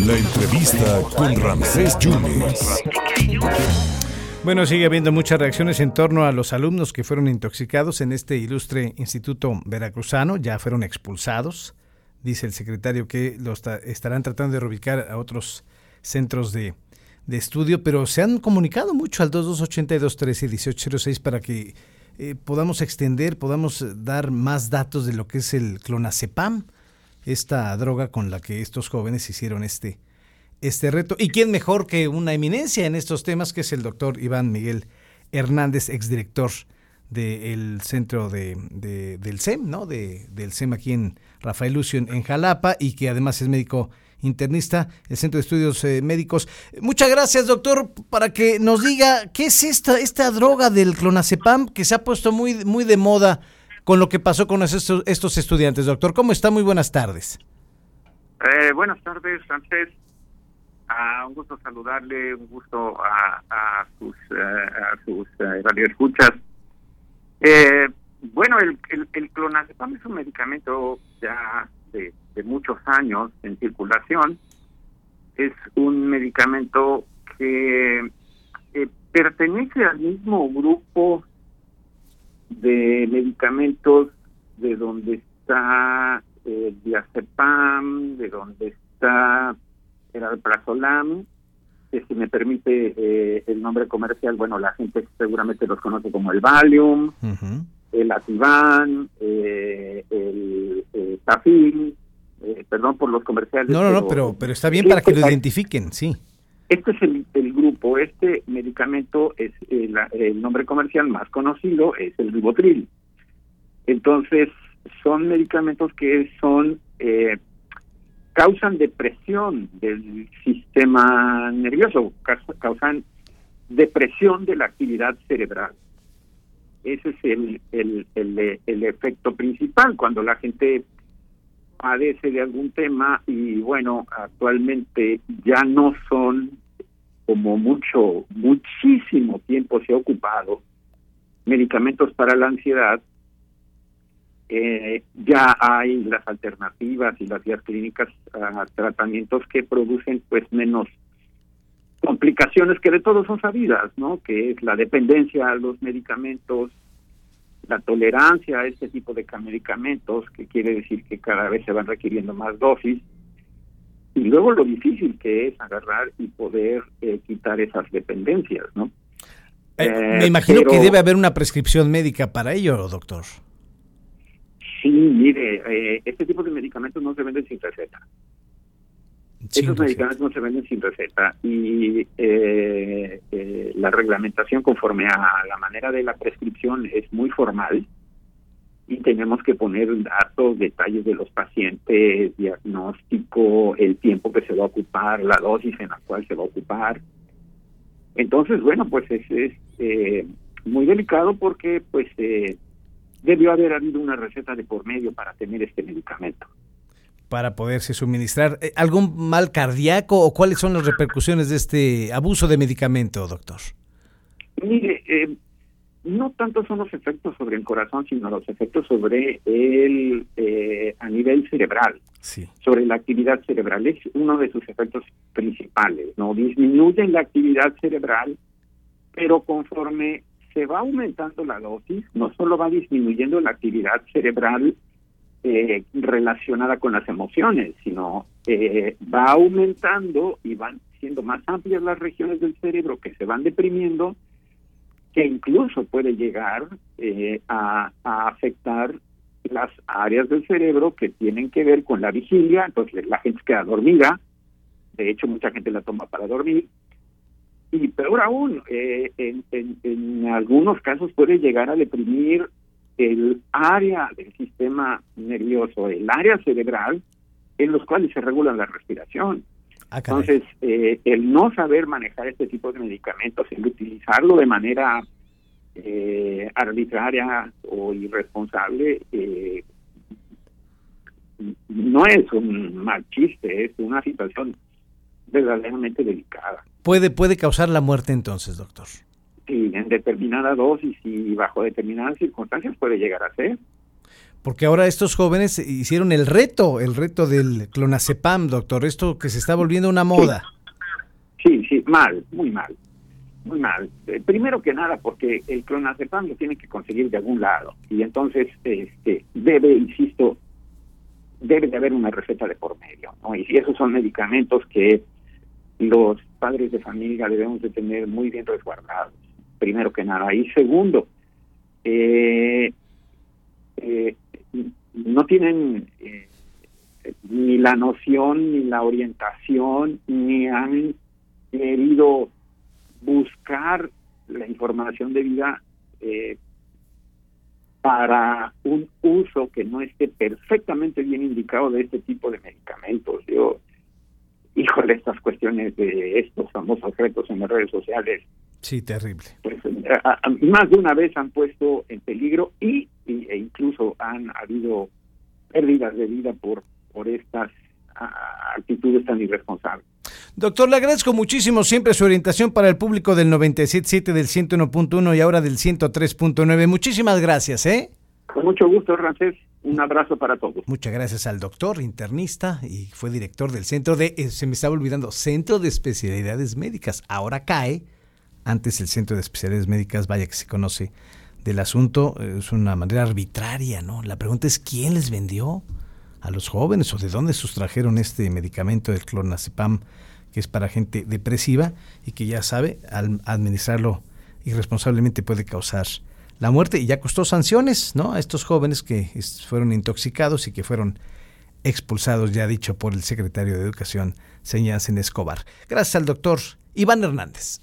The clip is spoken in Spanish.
La entrevista con Ramsés Yunes. Bueno, sigue habiendo muchas reacciones en torno a los alumnos que fueron intoxicados en este ilustre instituto veracruzano, ya fueron expulsados. Dice el secretario que los estarán tratando de reubicar a otros centros de, de estudio, pero se han comunicado mucho al 2282 1806 para que eh, podamos extender, podamos dar más datos de lo que es el clonazepam, esta droga con la que estos jóvenes hicieron este, este reto. ¿Y quién mejor que una eminencia en estos temas, que es el doctor Iván Miguel Hernández, exdirector del centro de, del SEM, ¿no? De, del SEM aquí en Rafael Lucio, en Jalapa, y que además es médico internista, el Centro de Estudios eh, Médicos. Muchas gracias, doctor, para que nos diga qué es esta, esta droga del clonazepam que se ha puesto muy, muy de moda con lo que pasó con estos, estudiantes. Doctor, ¿cómo está? Muy buenas tardes. Eh, buenas tardes, Sánchez. Ah, un gusto saludarle, un gusto a, a sus, eh, a sus radioescuchas. bueno, el, el, es un medicamento ya de de muchos años en circulación. Es un medicamento que pertenece al mismo grupo de medicamentos de donde está el diazepam, de donde está el alprazolam, que si me permite eh, el nombre comercial, bueno, la gente seguramente los conoce como el Valium, el Ativan, eh, el, el Tafil, eh, perdón por los comerciales. No, no, no, pero, pero está bien para que lo identifiquen, sí. Este es el, grupo, este medicamento es el, nombre comercial más conocido, es el ribotril. Entonces, son medicamentos que son eh, causan depresión del sistema nervioso, causan depresión de la actividad cerebral. Ese es el, el, el efecto principal cuando la gente padece de algún tema y bueno, actualmente ya no son como mucho, muchísimo tiempo se ha ocupado medicamentos para la ansiedad, eh, ya hay las alternativas y las vías clínicas a tratamientos que producen pues menos complicaciones que de todos son sabidas, ¿no? Que es la dependencia a los medicamentos, la tolerancia a este tipo de medicamentos, que quiere decir que cada vez se van requiriendo más dosis, y luego lo difícil que es agarrar y poder eh, quitar esas dependencias, ¿no? Eh, me imagino que debe haber una prescripción médica para ello, doctor. Sí, mire, eh, este tipo de medicamentos no se venden sin receta. Esos medicamentos no se venden sin receta y eh, eh, la reglamentación conforme a la manera de la prescripción es muy formal y tenemos que poner datos, detalles de los pacientes, diagnóstico, el tiempo que se va a ocupar, la dosis en la cual se va a ocupar. Entonces, bueno, pues es, es eh, muy delicado porque pues debió haber habido una receta de por medio para tener este medicamento para poderse suministrar. Eh, ¿Algún mal cardíaco o cuáles son las repercusiones de este abuso de medicamento, doctor? Mire, eh, no tanto son los efectos sobre el corazón, sino los efectos sobre el eh, a nivel cerebral, sí. sobre la actividad cerebral. Es uno de sus efectos principales, ¿no? Disminuyen la actividad cerebral, pero conforme se va aumentando la dosis, no solo va disminuyendo la actividad cerebral eh, relacionada con las emociones, sino eh, va aumentando y van siendo más amplias las regiones del cerebro que se van deprimiendo, que incluso puede llegar eh, a, afectar las áreas del cerebro que tienen que ver con la vigilia, entonces la gente queda dormida, de hecho mucha gente la toma para dormir, y peor aún, en, en, algunos casos puede llegar a deprimir el área del sistema nervioso, el área cerebral, en los cuales se regula la respiración. Ah, Entonces, eh, el no saber manejar este tipo de medicamentos, el utilizarlo de manera eh, arbitraria o irresponsable, eh, no es un mal chiste, es una situación verdaderamente delicada. Puede, puede causar la muerte entonces, doctor en determinada dosis y bajo determinadas circunstancias puede llegar a ser. Porque ahora estos jóvenes hicieron el reto, el reto del clonazepam, doctor, esto que se está volviendo una moda. Sí, sí, mal, muy mal, muy mal. Eh, primero que nada porque el clonazepam lo tiene que conseguir de algún lado y entonces este, debe, insisto, debe de haber una receta de por medio, ¿no? Y si esos son medicamentos que los padres de familia debemos de tener muy bien resguardados, primero que nada. Y segundo, eh, eh, no tienen eh, ni la noción, ni la orientación, ni han querido buscar la información debida eh, para un uso que no esté perfectamente bien indicado de este tipo de medicamentos. Yo, híjole, estas cuestiones de estos famosos retos en las redes sociales. Sí, terrible. Pues más de una vez han puesto en peligro y, e incluso han habido pérdidas de vida por, por estas actitudes tan irresponsables. Doctor, le agradezco muchísimo siempre su orientación para el público del 97.7, del 101.1 y ahora del 103.9. Muchísimas gracias, ¿eh? Con mucho gusto, Rancés. Un abrazo para todos. Muchas gracias al doctor internista y fue director del centro de, eh, se me estaba olvidando, Centro de Especialidades Médicas. Ahora cae, antes el Centro de Especialidades Médicas, vaya que se conoce del asunto, es una manera arbitraria, ¿no? La pregunta es, ¿quién les vendió a los jóvenes o de dónde sustrajeron este medicamento del clonazepam que es para gente depresiva y que ya sabe, al administrarlo irresponsablemente puede causar la muerte y ya costó sanciones ¿no? a estos jóvenes que fueron intoxicados y que fueron expulsados, ya dicho por el secretario de Educación, en Escobar. Gracias al doctor Iván Hernández.